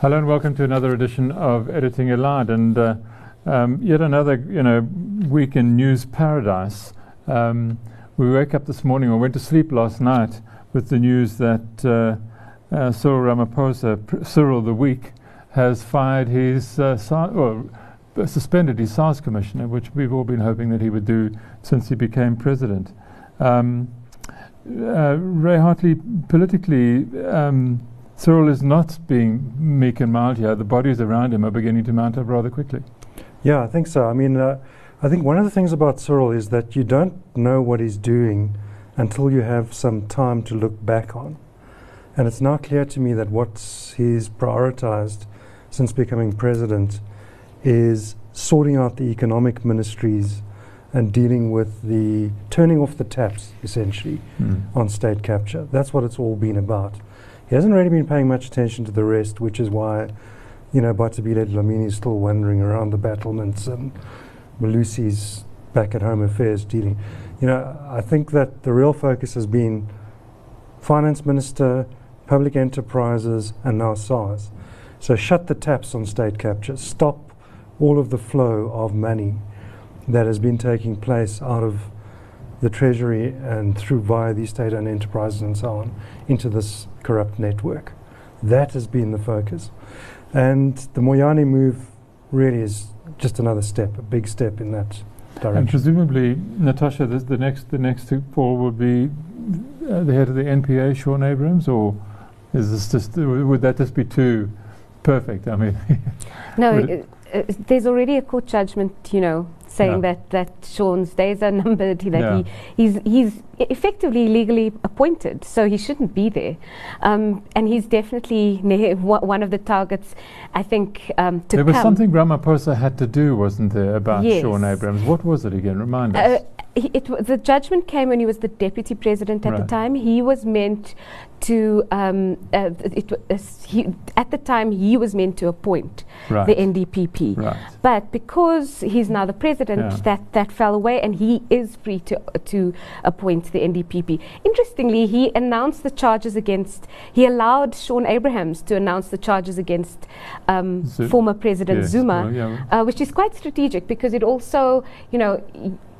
Hello and welcome to another edition of Editing Allowed, and uh, um, yet another, you know, week in news paradise. Um, we woke up this morning, or went to sleep last night, with the news that uh, uh, Cyril Ramaphosa, Cyril the Week, has fired his, uh, or suspended his SARS commissioner, which we've all been hoping that he would do since he became president. Um, uh, Ray Hartley, politically. Cyril is not being meek and mild here. The bodies around him are beginning to mount up rather quickly. Yeah, I think so. I mean, uh, I think one of the things about Cyril is that you don't know what he's doing until you have some time to look back on. And it's now clear to me that what he's prioritized since becoming president is sorting out the economic ministries and dealing with the turning off the taps, essentially, mm. on state capture. That's what it's all been about. He hasn't really been paying much attention to the rest, which is why, you know, Bathabile Dlamini is still wandering around the battlements and Malusi's back at Home Affairs dealing. You know, I think that the real focus has been finance minister, public enterprises, and now SARS. So shut the taps on state capture. Stop all of the flow of money that has been taking place out of the Treasury and through via the state-owned enterprises and so on into this corrupt network. That has been the focus. And the Moyane move really is just another step, a big step in that direction. And presumably, Natasha, the, the next the next fall would be uh, the head of the NPA, Shaun Abrams, or is this just uh, would that just be too perfect? I mean, no, uh, there's already a court judgment, you know, saying yeah. that that Shaun's days are numbered. That yeah. he, he's he's effectively legally appointed, so he shouldn't be there. Um, and he's definitely one of the targets. I think um, there was something Ramaphosa had to do, wasn't there, about yes. Shaun Abrahams? What was it again? Remind uh, us. It, the judgment came when he was the deputy president at right. the time. He was meant to um, uh, it, uh, he, at the time he was meant to appoint right. the NDPP, right. but because he's now the president, yeah. that that fell away, and he is free to uh, to appoint the NDPP. Interestingly, he announced the charges against. He allowed Shaun Abrahams to announce the charges against um, former President yes. Zuma, well, yeah. uh, which is quite strategic because it also, you know,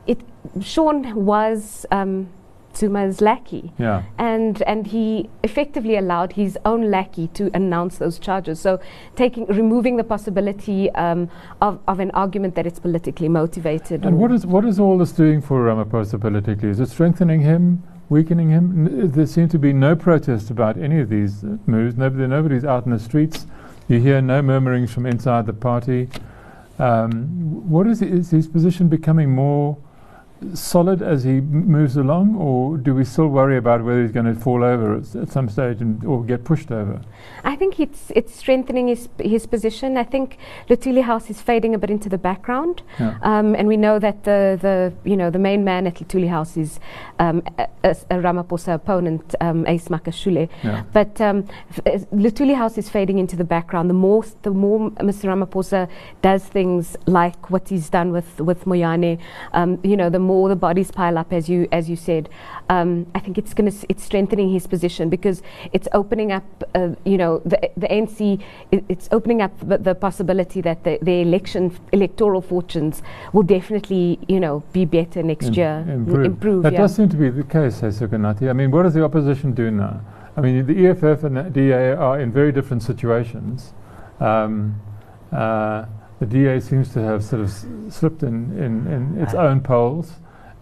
it Shaun was. Um, Zuma's lackey. Yeah. And and he effectively allowed his own lackey to announce those charges. So taking removing the possibility um, of, of an argument that it's politically motivated. And what is what is all this doing for Ramaphosa politically? Is it strengthening him? Weakening him? N there seems to be no protest about any of these uh, moves. Nobody, nobody's out in the streets. You hear no murmurings from inside the party. Um, what is, is his position becoming more solid as he moves along, or do we still worry about whether he's going to fall over at, at, some stage and, or get pushed over? I think it's it's strengthening his his position. I think Luthuli House is fading a bit into the background, yeah. um, and we know that the the you know the main man at Luthuli House is um, a, a, a, Ramaphosa opponent, um, Ace Magashule. Yeah. But um, f- Luthuli House is fading into the background. The more the more Mr. Ramaphosa does things like what he's done with with Moyane, um, you know the more the bodies pile up, as you as you said, um, I think it's going to it's strengthening his position because it's opening up, uh, you know, the the ANC it, it's opening up the, the possibility that the, the, election electoral fortunes will definitely, you know, be better next Im year, improve. improve that yeah. does seem to be the case, Sikonathi. I mean, what does the opposition do now? I mean, the EFF and the DA are in very different situations. Um, uh, the DA seems to have sort of slipped in, in, in its own polls.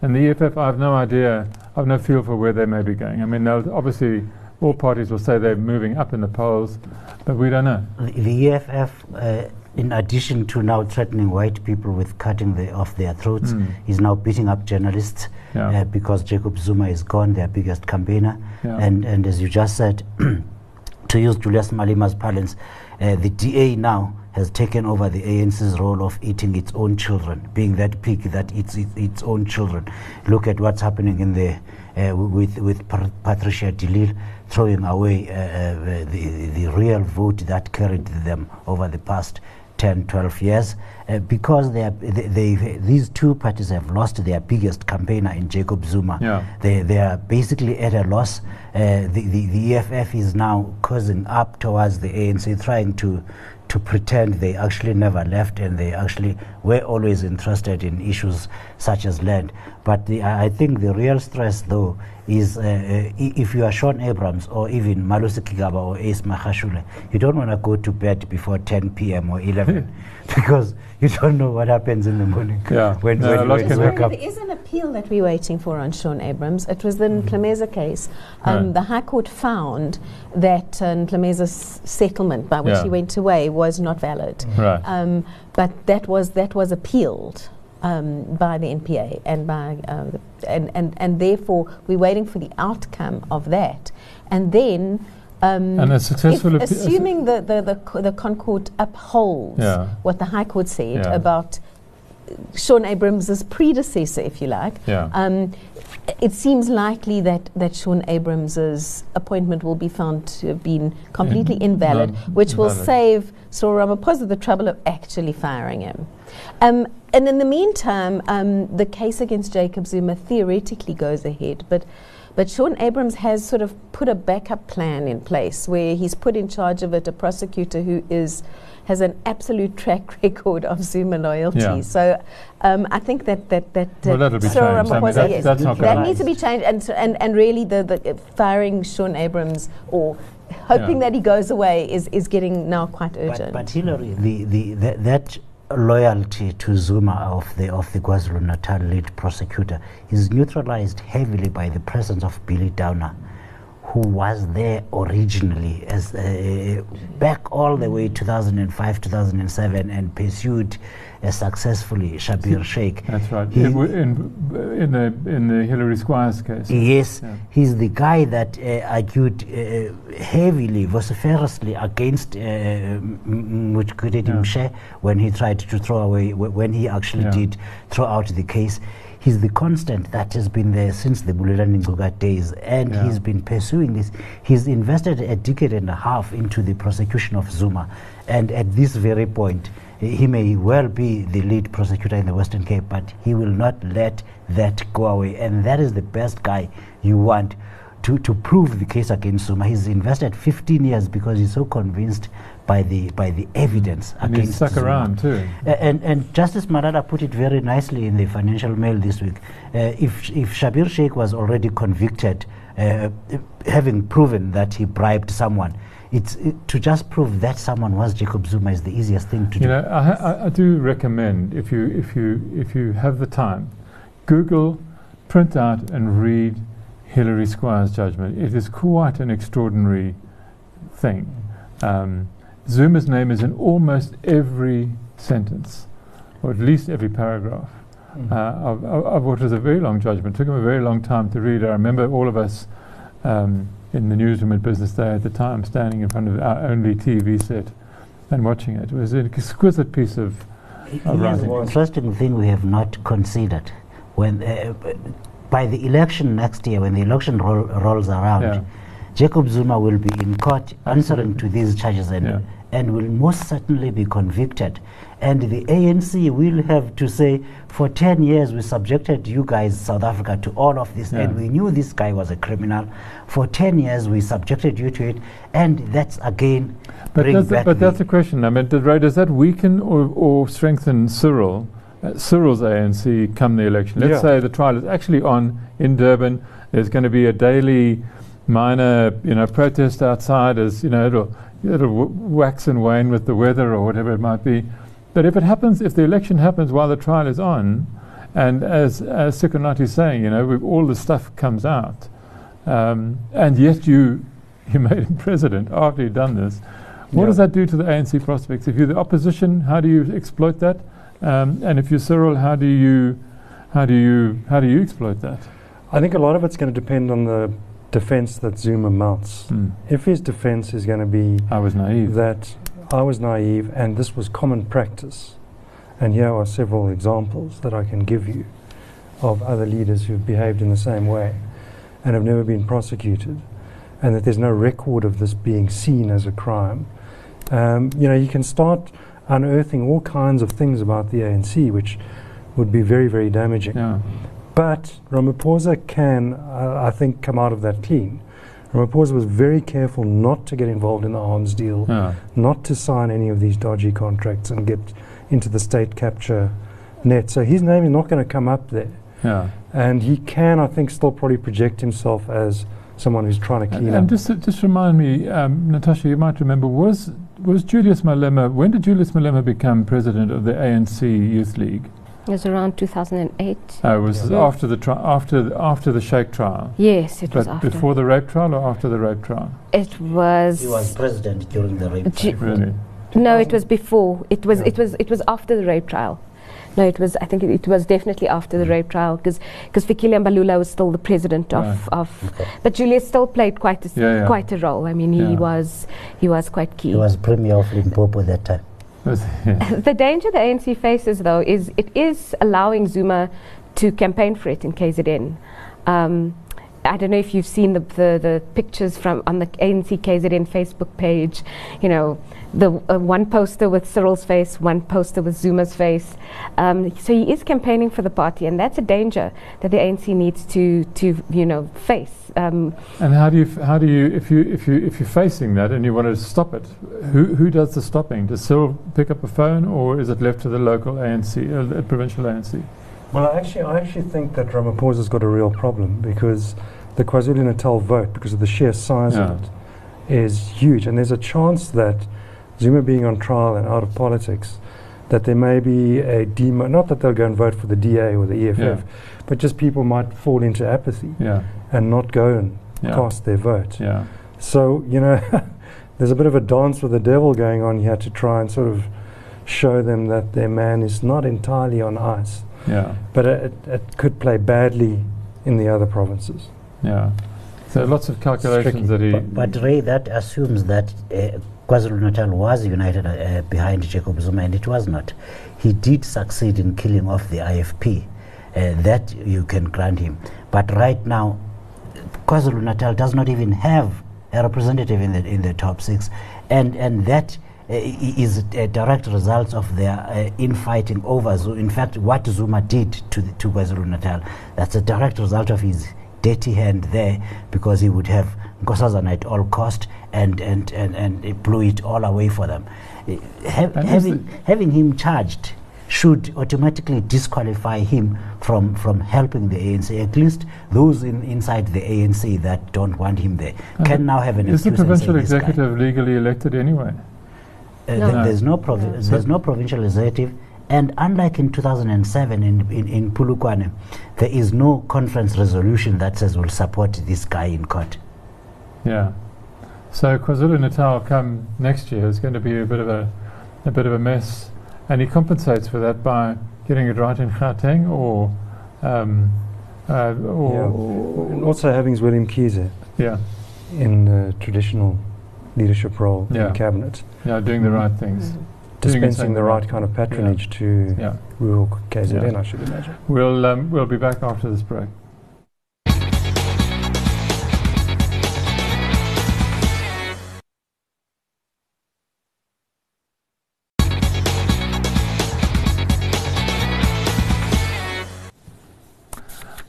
And the EFF, I have no idea, I have no feel for where they may be going. I mean, obviously, all parties will say they're moving up in the polls, but we don't know. The EFF, uh, in addition to now threatening white people with cutting the, off their throats, mm. is now beating up journalists yeah. uh, because Jacob Zuma is gone, their biggest campaigner. Yeah. And, and as you just said, to use Julius Malema's parlance, uh, the DA now has taken over the ANC's role of eating its own children, being that pig that eats its, its own children. Look at what's happening in the uh, with with Patricia de Lille throwing away uh, uh, the the real vote that carried them over the past 10, 12 years uh, because they, are, they, they, these two parties have lost their biggest campaigner in Jacob Zuma. Yeah. They, they are basically at a loss. Uh, the, the, the EFF is now causing up towards the ANC, trying to to pretend they actually never left and they actually were always interested in issues such as land. But the, I think the real stress, though, is uh, uh if you are Shaun Abrams or even Malusi Gigaba or Ace Magashule, you don't want to go to bed before 10 p.m. or 11 because you don't know what happens in the morning. Yeah. When, no, when, when you wake up. There is an appeal that we're waiting for on Shaun Abrams. It was the mm. case. Um, right. The High Court found that uh, settlement by which yeah. he went away was not valid. Right. Um, but that was that was appealed. Um, by the NPA and by uh, the and, and and therefore we're waiting for the outcome of that, and then um, and a successful assuming the, the, the, the ConCourt upholds yeah. what the High Court said yeah. about Shaun Abrahams' predecessor, if you like, yeah. um, it seems likely that, that Shaun Abrahams' appointment will be found to have been completely In invalid, which will save Cyril Ramaphosa the trouble of actually firing him. Um, and in the meantime, um, the case against Jacob Zuma theoretically goes ahead, but but Shaun Abrahams has sort of put a backup plan in place where he's put in charge of it a prosecutor who is has an absolute track record of Zuma loyalty. Yeah. So um, I think that that that, well, that'll be changed. I mean, that, yes, that's that needs to be changed, and and and really the the firing Shaun Abrams or hoping yeah. that he goes away is is getting now quite urgent. But, but Hilary, the, the, the that loyalty to Zuma of the of the KwaZulu Natal lead prosecutor is neutralized heavily by the presence of Billy Downer, who was there originally as uh, back all the way 2005 2007 and pursued uh, successfully Schabir Shaik. That's right. He, in, in, the in the Hilary Squires case. Yes, yeah. he's the guy that uh, argued uh, heavily, vociferously against uh, yeah. when he tried to throw away, when he actually yeah. did throw out the case. He's the constant that has been there since the Bulelani Ngcuka days, and yeah. he's been pursuing this. He's invested a decade and a half into the prosecution of Zuma, and at this very point, he may well be the lead prosecutor in the Western Cape, but he will not let that go away. And that is the best guy you want to, to prove the case against Zuma. He's invested 15 years because he's so convinced by the by the evidence and against stuck Zuma. around too. Uh, and and Justice Malala put it very nicely in the Financial Mail this week. Uh, if if Schabir Shaik was already convicted, uh, having proven that he bribed someone, it's it, to just prove that someone was Jacob Zuma is the easiest thing to you do. Know, I, I, do recommend if you if you if you have the time, Google, print out and read Hilary Squire's judgment. It is quite an extraordinary thing. Um, Zuma's name is in almost every sentence, or at least every paragraph. Mm. Uh, of, of, what was a very long judgment. It took him a very long time to read. I remember all of us. Um, in the newsroom at Business Day at the time, standing in front of our only TV set and watching it. It was an exquisite piece of, of writing. An interesting thing we have not considered when uh, by the election next year, when the election rolls around, yeah. Jacob Zuma will be in court answering to these charges and yeah. And will most certainly be convicted. And the ANC will have to say, for 10 years we subjected you guys, South Africa, to all of this, yeah. and we knew this guy was a criminal. For 10 years we subjected you to it, and that's again. But, that's, but that's the question. I mean, right? does that weaken or, or strengthen Cyril? Uh, Cyril's ANC come the election. Let's yeah. say the trial is actually on in Durban. There's going to be a daily minor, you know, protest outside as you know it'll it'll w- wax and wane with the weather or whatever it might be. But if it happens, if the election happens while the trial is on, and as as Sikonathi is saying, you know, all the stuff comes out, um, and yet you you made him president after you'd done this. What yeah. does that do to the ANC prospects? If you're the opposition, how do you exploit that? Um, and if you're Cyril, how do you how do you how do you exploit that? I think a lot of it's going to depend on the defense that Zuma mounts. Mm. If his defense is going to be I was naive. that I was naive and this was common practice. And here are several examples that I can give you of other leaders who've behaved in the same way and have never been prosecuted, and that there's no record of this being seen as a crime. Um, you know, you can start unearthing all kinds of things about the ANC, which would be very, very damaging. Yeah. But Ramaphosa can, uh, I think, come out of that clean. Ramaphosa was very careful not to get involved in the arms deal, yeah. not to sign any of these dodgy contracts and get into the state capture net. So his name is not going to come up there. Yeah. And he can, I think, still probably project himself as someone who's trying to clean and, up. And just, just remind me, um, Natasha, you might remember, was was Julius Malema, when did Julius Malema become president of the ANC Youth League? It was around 2008. Oh, it was Yeah. after the tri- after the, after the Shaik trial. Yes, it was But after. before the rape trial or after the rape trial? it was. He was president during the rape Ju- trial. Really? No, it was before. It was. Yeah. It was. It was after the rape trial. No, it was. I think it, it was definitely after the rape trial because because Fikile Mbalula was still the president of Right. of. Okay. But Julius still played quite a s- Yeah, yeah. quite a role. I mean, he Yeah. was he was quite key. He was premier of Limpopo at that time. The danger the ANC faces, though, is it is allowing Zuma to campaign for it in KZN. Um, I don't know if you've seen the, the, the pictures from on the ANC KZN Facebook page. You know, the uh, one poster with Cyril's face, one poster with Zuma's face. Um, so he is campaigning for the party, and that's a danger that the ANC needs to to you know face. Um, And how do you, f- how do you, if you, if you, if you're facing that and you want to stop it, who, who does the stopping? Does Cyril pick up a phone, or is it left to the local ANC, uh, the provincial ANC? Well, I actually, I actually think that Ramaphosa's got a real problem because the KwaZulu-Natal vote, because of the sheer size Yeah. of it, is huge, and there's a chance that Zuma being on trial and out of politics, that there may be a demo. Not that they'll go and vote for the DA or the EFF, Yeah. but just people might fall into apathy Yeah, and not go and yeah, cast their vote. yeah, So you know, there's a bit of a dance with the devil going on here to try and sort of show them that their man is not entirely on ice. yeah, But it, it could play badly in the other provinces. yeah. So lots of calculations that he. But, but Ray, that assumes that uh, KwaZulu-Natal was united uh, behind Jacob Zuma, and it was not. He did succeed in killing off the IFP. Uh, that you can grant him. But right now, KwaZulu-Natal does not even have a representative in the in the top six, and and that uh, is a direct result of their uh, infighting over. Zu- in fact, what Zuma did to to KwaZulu-Natal, that's a direct result of his dirty hand there, because he would have Nkosazana at all cost, and and and and it blew it all away for them. Ha- having having him charged should automatically disqualify him from, from helping the ANC. At least those in, inside the ANC that don't want him there Uh, can now have an Is the excuse and say provincial this guy. executive legally elected anyway? Uh, No. th- No. There's no provi- No. there's no provincial executive, and unlike in 2007 in in, in Polokwane, there is no conference resolution that says we'll support this guy in court. Yeah. So KwaZulu Natal come next year is going to be a bit of a, a bit of a mess, and he compensates for that by getting it right in Gauteng or, um, uh, or, Yeah. And also having William Kiese yeah, in the traditional leadership role Yeah. in cabinet, yeah, doing the right things. Doing dispensing the the right right kind of patronage to Yeah. rural KZN, Yeah. I should imagine. We'll um, we'll be back after this break.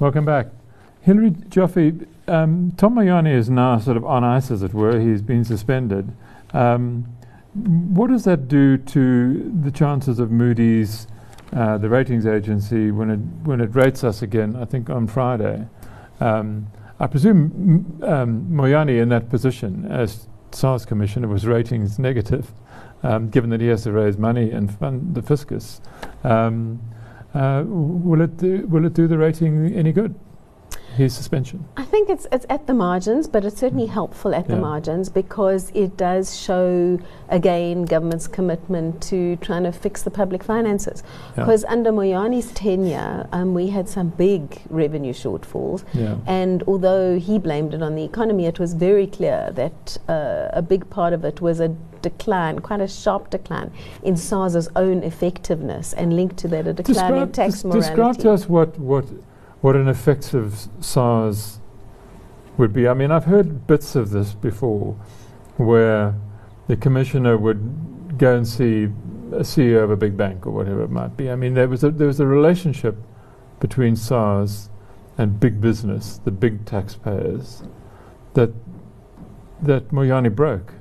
Welcome back. Hilary Joffe, um, Tom Moyane is now sort of on ice, as it were. He's been suspended. Um, what does that do to the chances of Moody's, uh, the ratings agency, when it when it rates us again? I think on Friday. Um, I presume um, Moyane in that position as SARS commissioner was ratings negative, um, given that he has to raise money and fund the fiscus. Um, Uh, will it do, will it do the rating any good? His suspension. I think it's it's at the margins, but it's certainly helpful at the margins because it does show again government's commitment to trying to fix the public finances. Yeah. Because under Moyane's tenure, um, we had some big revenue shortfalls, Yeah. and although he blamed it on the economy, it was very clear that uh, a big part of it was a decline, quite a sharp decline in SARS's own effectiveness, and linked to that a decline in tax morality. describe to us what, what, what an effective SARS would be. I mean, I've heard bits of this before where the commissioner would go and see a CEO of a big bank or whatever it might be. I mean, there was a, there was a relationship between SARS and big business, the big taxpayers, that that Moyane broke.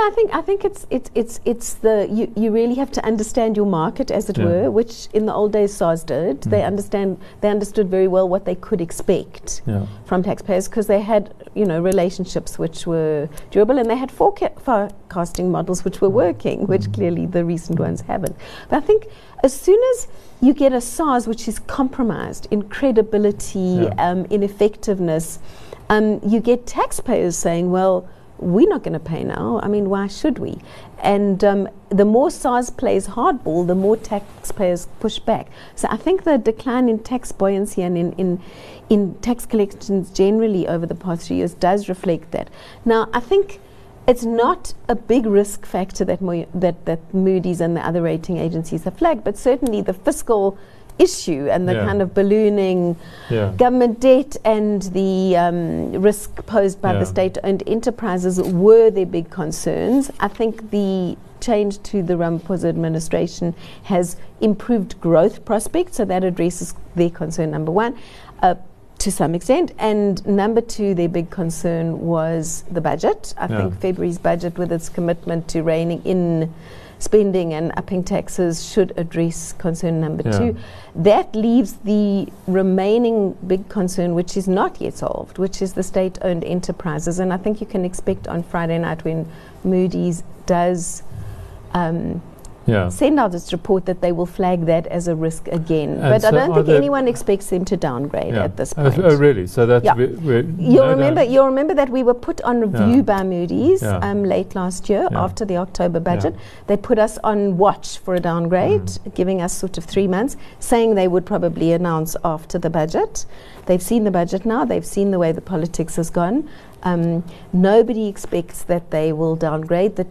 Yeah, I think I think it's it's it's it's the you, you really have to understand your market as it yeah. were, which in the old days SARS did. Mm. They understand they understood very well what they could expect yeah. from taxpayers because they had you know relationships which were durable and they had foreca- forecasting models which were mm. working, which mm. clearly the recent ones haven't. But I think as soon as you get a SARS which is compromised in credibility, yeah. um, in effectiveness, um, you get taxpayers saying, well we're not going to pay now. I mean, why should we? And um, the more SARS plays hardball, the more taxpayers push back. So I think the decline in tax buoyancy and in, in, in tax collections generally over the past few years does reflect that. Now, I think it's not a big risk factor that, that, that Moody's and the other rating agencies have flagged, but certainly the fiscal issue and the yeah. kind of ballooning yeah. government debt and the um, risk posed by yeah. the state owned enterprises were their big concerns. I think the change to the Ramaphosa administration has improved growth prospects, so that addresses their concern, number one. Uh, to some extent. And number two, their big concern was the budget. I think February's budget, with its commitment to reining in spending and upping taxes should address concern number yeah. two. That leaves the remaining big concern, which is not yet solved, which is the state owned enterprises. And I think you can expect on Friday night when Moody's does. Um, yeah. send out this report that they will flag that as a risk again. And but so I don't think anyone expects them to downgrade yeah. at this point. Oh, really? So that's yeah. you'll remember. You'll remember that we were put on review yeah. by Moody's um, late last year after the October budget. They put us on watch for a downgrade, mm. giving us sort of three months, saying they would probably announce after the budget. They've seen the budget now. They've seen the way the politics has gone. Um, nobody expects that they will downgrade. The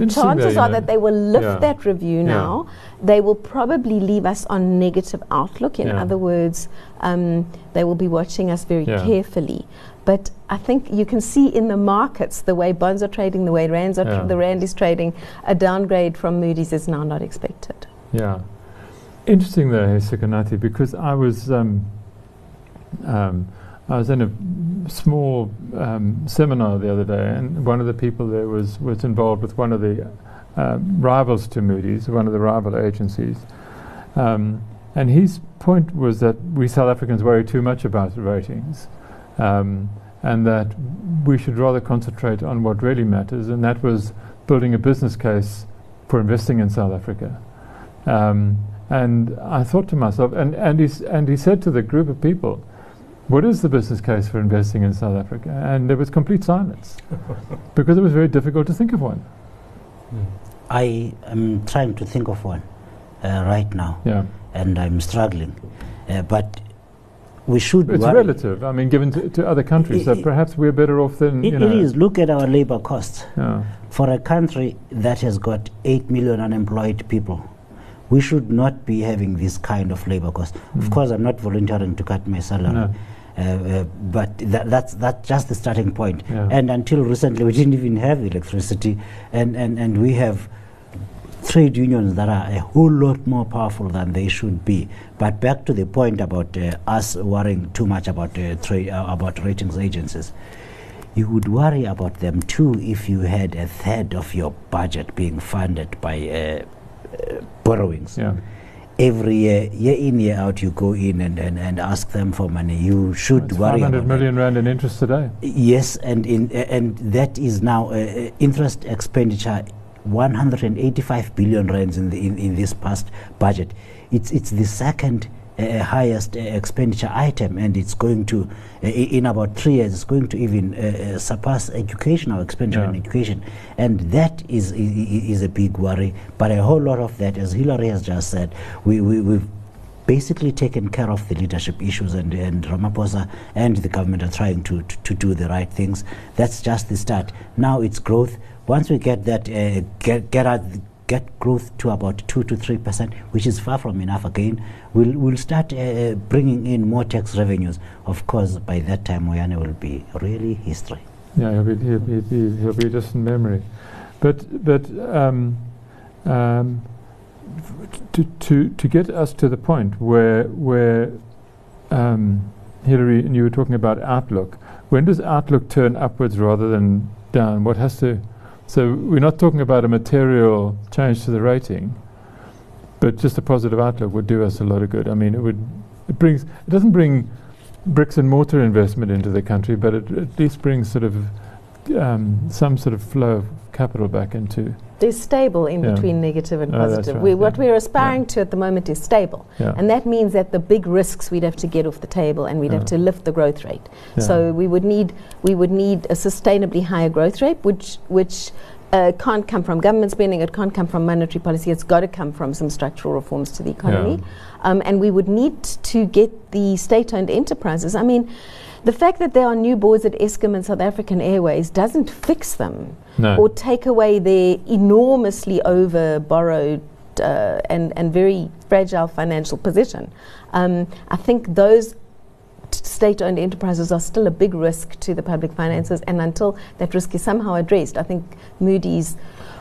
the chances are that they will lift yeah. that review now. They will probably leave us on negative outlook. In yeah. other words, um, they will be watching us very carefully. But I think you can see in the markets the way bonds are trading, the way rands are the rand is trading, a downgrade from Moody's is now not expected. Yeah, interesting there, Sikonathi, because I was. Um, um, I was in a small um, seminar the other day, and one of the people there was, was involved with one of the uh, rivals to Moody's, one of the rival agencies. Um, and his point was that we South Africans worry too much about ratings, um, and that we should rather concentrate on what really matters, and that was building a business case for investing in South Africa. Um, and I thought to myself, and, and, he, and he said to the group of people, what is the business case for investing in South Africa? And there was complete silence because it was very difficult to think of one. I am trying to think of one uh, right now, yeah. and I'm struggling. Uh, but we should. It's relative. I mean, given to, to other countries, so perhaps we're better off than. It, it is. Look at our labor costs. Yeah. For a country that has got eight million unemployed people, we should not be having this kind of labor cost. Mm. Of course, I'm not volunteering to cut my salary. No. Uh, uh, but that, that's that's just the starting point. Yeah. And until recently, we didn't even have electricity, and, and, and we have trade unions that are a whole lot more powerful than they should be. But back to the point about uh, us worrying too much about uh, tra- uh, about ratings agencies, you would worry about them too if you had a third of your budget being funded by uh, borrowings. Yeah every year, year in, year out, you go in and, and, and ask them for money. You should That's worry 500 million rand in interest today. Yes, and in uh, and that is now uh, interest expenditure 185 billion rands in, the, in, in this past budget. It's it's the second uh, highest uh, expenditure item, and it's going to, uh, in about three years, it's going to even uh, surpass educational expenditure yeah. in education, and that is, is, is a big worry. But a whole lot of that, as Hilary has just said, we, we we've basically taken care of the leadership issues and, and Ramaphosa and the government are trying to, to, to, do the right things. That's just the start. Now it's growth. Once we get that, uh, get, get out get growth to about 2 to 3 percent, which is far from enough again, we'll, we'll start uh, bringing in more tax revenues. Of course, by that time, Moyane will be really history. Yeah, he'll be, he'll be, he'll be, be distant memory. But, but um, um, to, to, to get us to the point where, where um, Hilary, and you were talking about outlook, when does outlook turn upwards rather than down? What has to, so we're not talking about a material change to the rating, but just a positive outlook would do us a lot of good. I mean, it would, it brings, it doesn't bring bricks and mortar investment into the country, but it at least brings sort of um, some sort of flow of capital back into. They're stable in yeah. between negative and oh, positive. Right, we, yeah. What we're aspiring yeah. to at the moment is stable. And that means that the big risks we'd have to get off the table and we'd have to lift the growth rate. So we would need we would need a sustainably higher growth rate, which which uh, can't come from government spending, it can't come from monetary policy, it's got to come from some structural reforms to the economy. Um, and we would need to get the state owned enterprises. I mean, the fact that there are new boards at Eskom and South African Airways doesn't fix them no. or take away their enormously over borrowed uh, and, and very fragile financial position. Um, I think those state owned enterprises are still a big risk to the public finances, and until that risk is somehow addressed, I think Moody's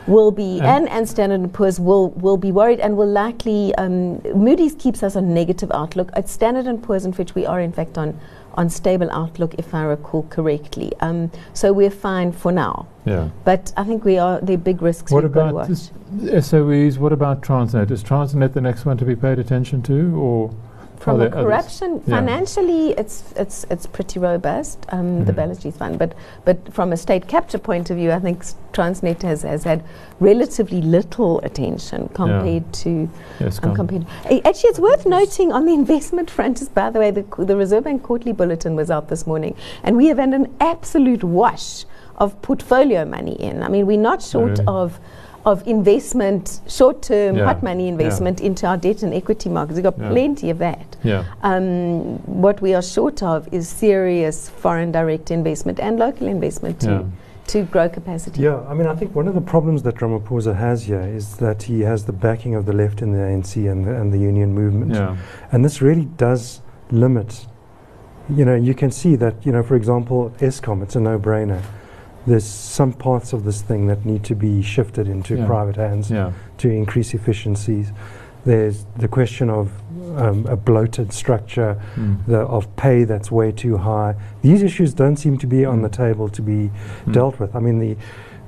will be and, and Standard and Poor's will will be worried and will likely um, Moody's keeps us on negative outlook. At Standard and Poor's and Fitch, we are in fact on on stable outlook, if I recall correctly. Um, so we're fine for now. Yeah. But I think we are the big risks. What about SOEs? What about Transnet? Is Transnet the next one to be paid attention to, or? From a corruption, yeah. financially, it's it's it's pretty robust. Um, mm-hmm. The balance sheet's fine, but but from a state capture point of view, I think Transnet has, has had relatively little attention compared yeah. to. Yes, um, compared. actually, it's worth noting on the investment front. Is by the way, the, the Reserve Bank quarterly bulletin was out this morning, and we have had an absolute wash of portfolio money in. I mean, we're not short really? of of investment, short term, yeah. hot money investment yeah. into our debt and equity markets. We've got yeah. plenty of that. Um, what we are short of is serious foreign direct investment and local investment too. To grow capacity. Yeah, I mean, I think one of the problems that Ramaphosa has here is that he has the backing of the left in the ANC and the, and the union movement. Yeah. And this really does limit. You know, you can see that, you know, for example, Eskom, it's a no brainer there's some parts of this thing that need to be shifted into yeah. private hands yeah. to increase efficiencies. There's the question of um, a bloated structure, mm. the, of pay that's way too high. These issues don't seem to be mm. on the table to be mm. dealt with. I mean, the,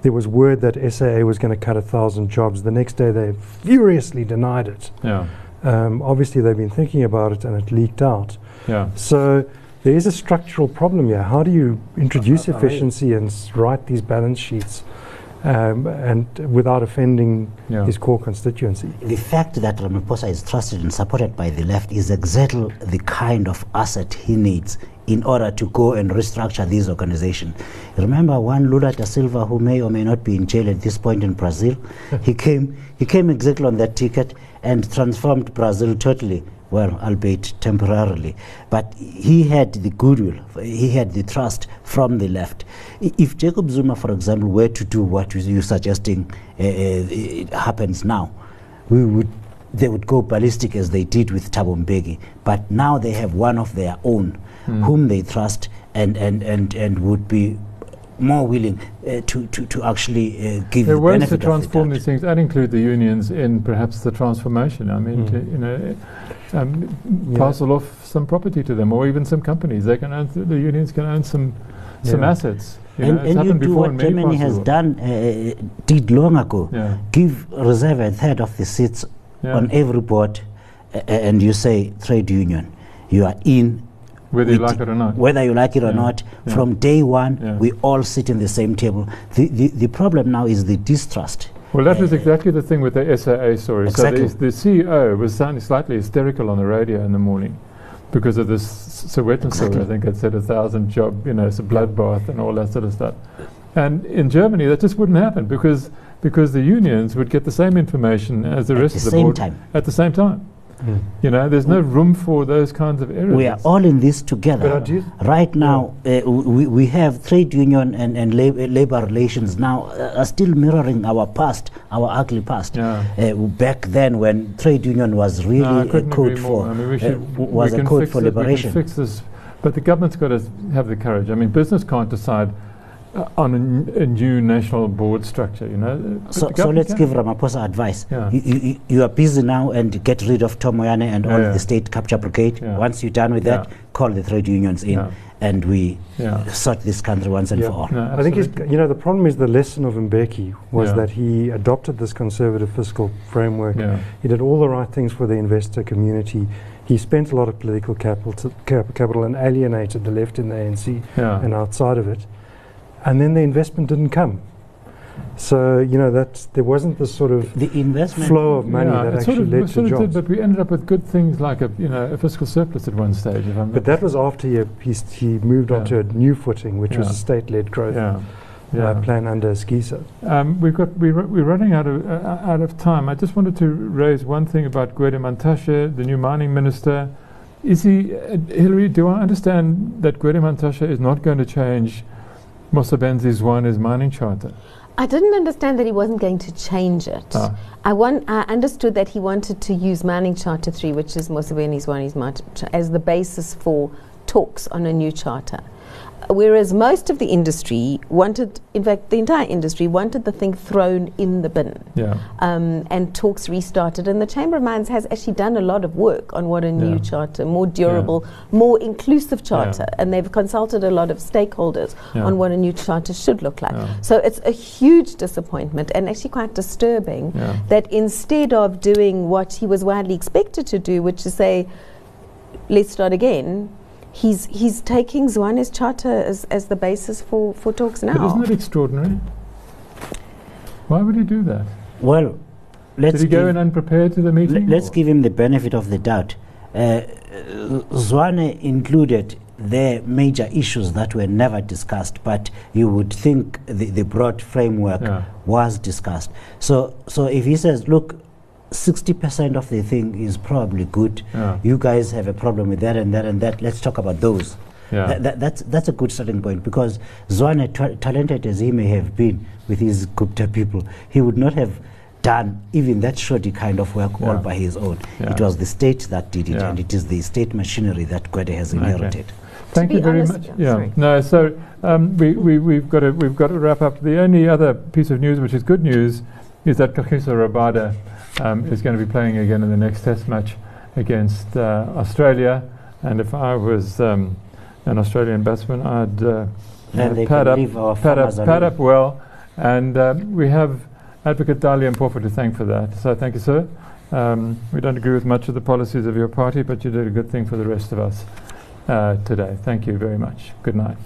there was word that SAA was going to cut a thousand jobs. The next day, they furiously denied it. Yeah. Um, obviously, they've been thinking about it, and it leaked out. Yeah. So there is a structural problem here. How do you introduce uh, efficiency and write these balance sheets um, and without offending yeah. his core constituency? The fact that Ramaphosa is trusted and supported by the left is exactly the kind of asset he needs in order to go and restructure these organizations. Remember one Lula da Silva who may or may not be in jail at this point in Brazil? he came he came exactly on that ticket and transformed Brazil totally well, albeit temporarily. But he had the goodwill, he had the trust from the left. If Jacob Zuma, for example, were to do what you're suggesting uh, uh, happens now, we would they would go ballistic as they did with Thabo Mbeki. But now they have one of their own mm. whom they trust and, and, and, and would be more willing uh, to, to, to actually uh, give there the ways to transform these things and include the unions in perhaps the transformation. I mean, mm. to, you know, um, yeah. parcel off some property to them, or even some companies. They can own th- the unions can own some yeah. some assets. You and, know, and you do what Germany has done, uh, did long ago. Yeah. Give reserve a third of the seats on every board, and you say trade union. You are in whether you like it or not. Whether you like it or not, yeah. from day one, yeah. we all sit in the same table. The, the, the problem now is the distrust well, that was exactly the thing with the SAA story. Exactly. So the, the CEO was sounding slightly hysterical on the radio in the morning because of this Sowetan exactly. story. I think it said a thousand job, you know, it's a bloodbath and all that sort of stuff. And in Germany, that just wouldn't happen because because the unions would get the same information as the at rest the of the board time. at the same time. Mm. You know, there's no room for those kinds of errors. We are all in this together. Right now, yeah. uh, we, we have trade union and, and lab labor relations now uh, are still mirroring our past, our ugly past. Yeah. Uh, back then, when trade union was really no, a code for, I mean, we uh, was a code for liberation. fix this, but the government's got to have the courage. I mean, business can't decide uh, Uh, on a, new national board structure. You know. So, so let's give Ramaphosa advice. Yeah. You, you, you, are busy now and get rid of Tom Moyane and all yeah. the state capture brigade. Yeah. Once you're done with that, call the trade unions in and we sort this country once and for all. No, I think you know the problem is the lesson of Mbeki was that he adopted this conservative fiscal framework. He did all the right things for the investor community he spent a lot of political capital, cap capital and alienated the left in the ANC yeah. and outside of it. And then the investment didn't come. So you know that there wasn't this sort of the investment flow of money yeah, that actually sort of, led to jobs. Did, but we ended up with good things like a you know a fiscal surplus at one stage. but that was after he, he, he moved yeah. on to a new footing, which was a state-led growth yeah. uh, plan under AsgiSA. Um, we've got we we're running out of uh, out of time. I just wanted to raise one thing about Gwede Mantashe, the new mining minister. Is he uh, Hilary? Do I understand that Gwede Mantashe is not going to change Mosebenzi is mining charter? I didn't understand that he wasn't going to change it. Ah. I, want, I understood that he wanted to use Mining Charter 3, which is Mosebenzi one, as the basis for talks on a new charter. Whereas most of the industry wanted, in fact, the entire industry wanted the thing thrown in the bin. Yeah. Um, and talks restarted. And the Chamber of Mines has actually done a lot of work on what a new yeah. charter, more durable, yeah. more inclusive charter. And they've consulted a lot of stakeholders on what a new charter should look like. So it's a huge disappointment and actually quite disturbing that instead of doing what he was widely expected to do, which is say, let's start again, he's he's taking Zwane's charter as, as the basis for, for talks now. But isn't it extraordinary? Why would he do that? Well, let's did he go in unprepared to the meeting? let's give him the benefit of the doubt. Uh, Zwane included the major issues that were never discussed, but you would think the, the broad framework yeah. was discussed. So, so if he says, look, 60% of the thing is probably good. Yeah. You guys have a problem with that and that and that. Let's talk about those. Yeah. Th that, that's, that's a good starting point because Zwane, talented as he may have been with his Gupta people, he would not have done even that shoddy kind of work yeah. all by his own. Yeah. It was the state that did it, and it is the state machinery that Gwede has inherited. Okay. Thank you very much. Yeah. No. So um, we, we we've got to we've got to wrap up. The only other piece of news, which is good news, is that Kagiso Rabada um, is going to be playing again in the next Test match against uh, Australia. And if I was um, an Australian batsman, I'd uh, pad, up, pad, up, pad up well. And um, we have Advocate Dali Mpofu to thank for that. So thank you, sir. Um, we don't agree with much of the policies of your party, but you did a good thing for the rest of us uh, today. Thank you very much. Good night.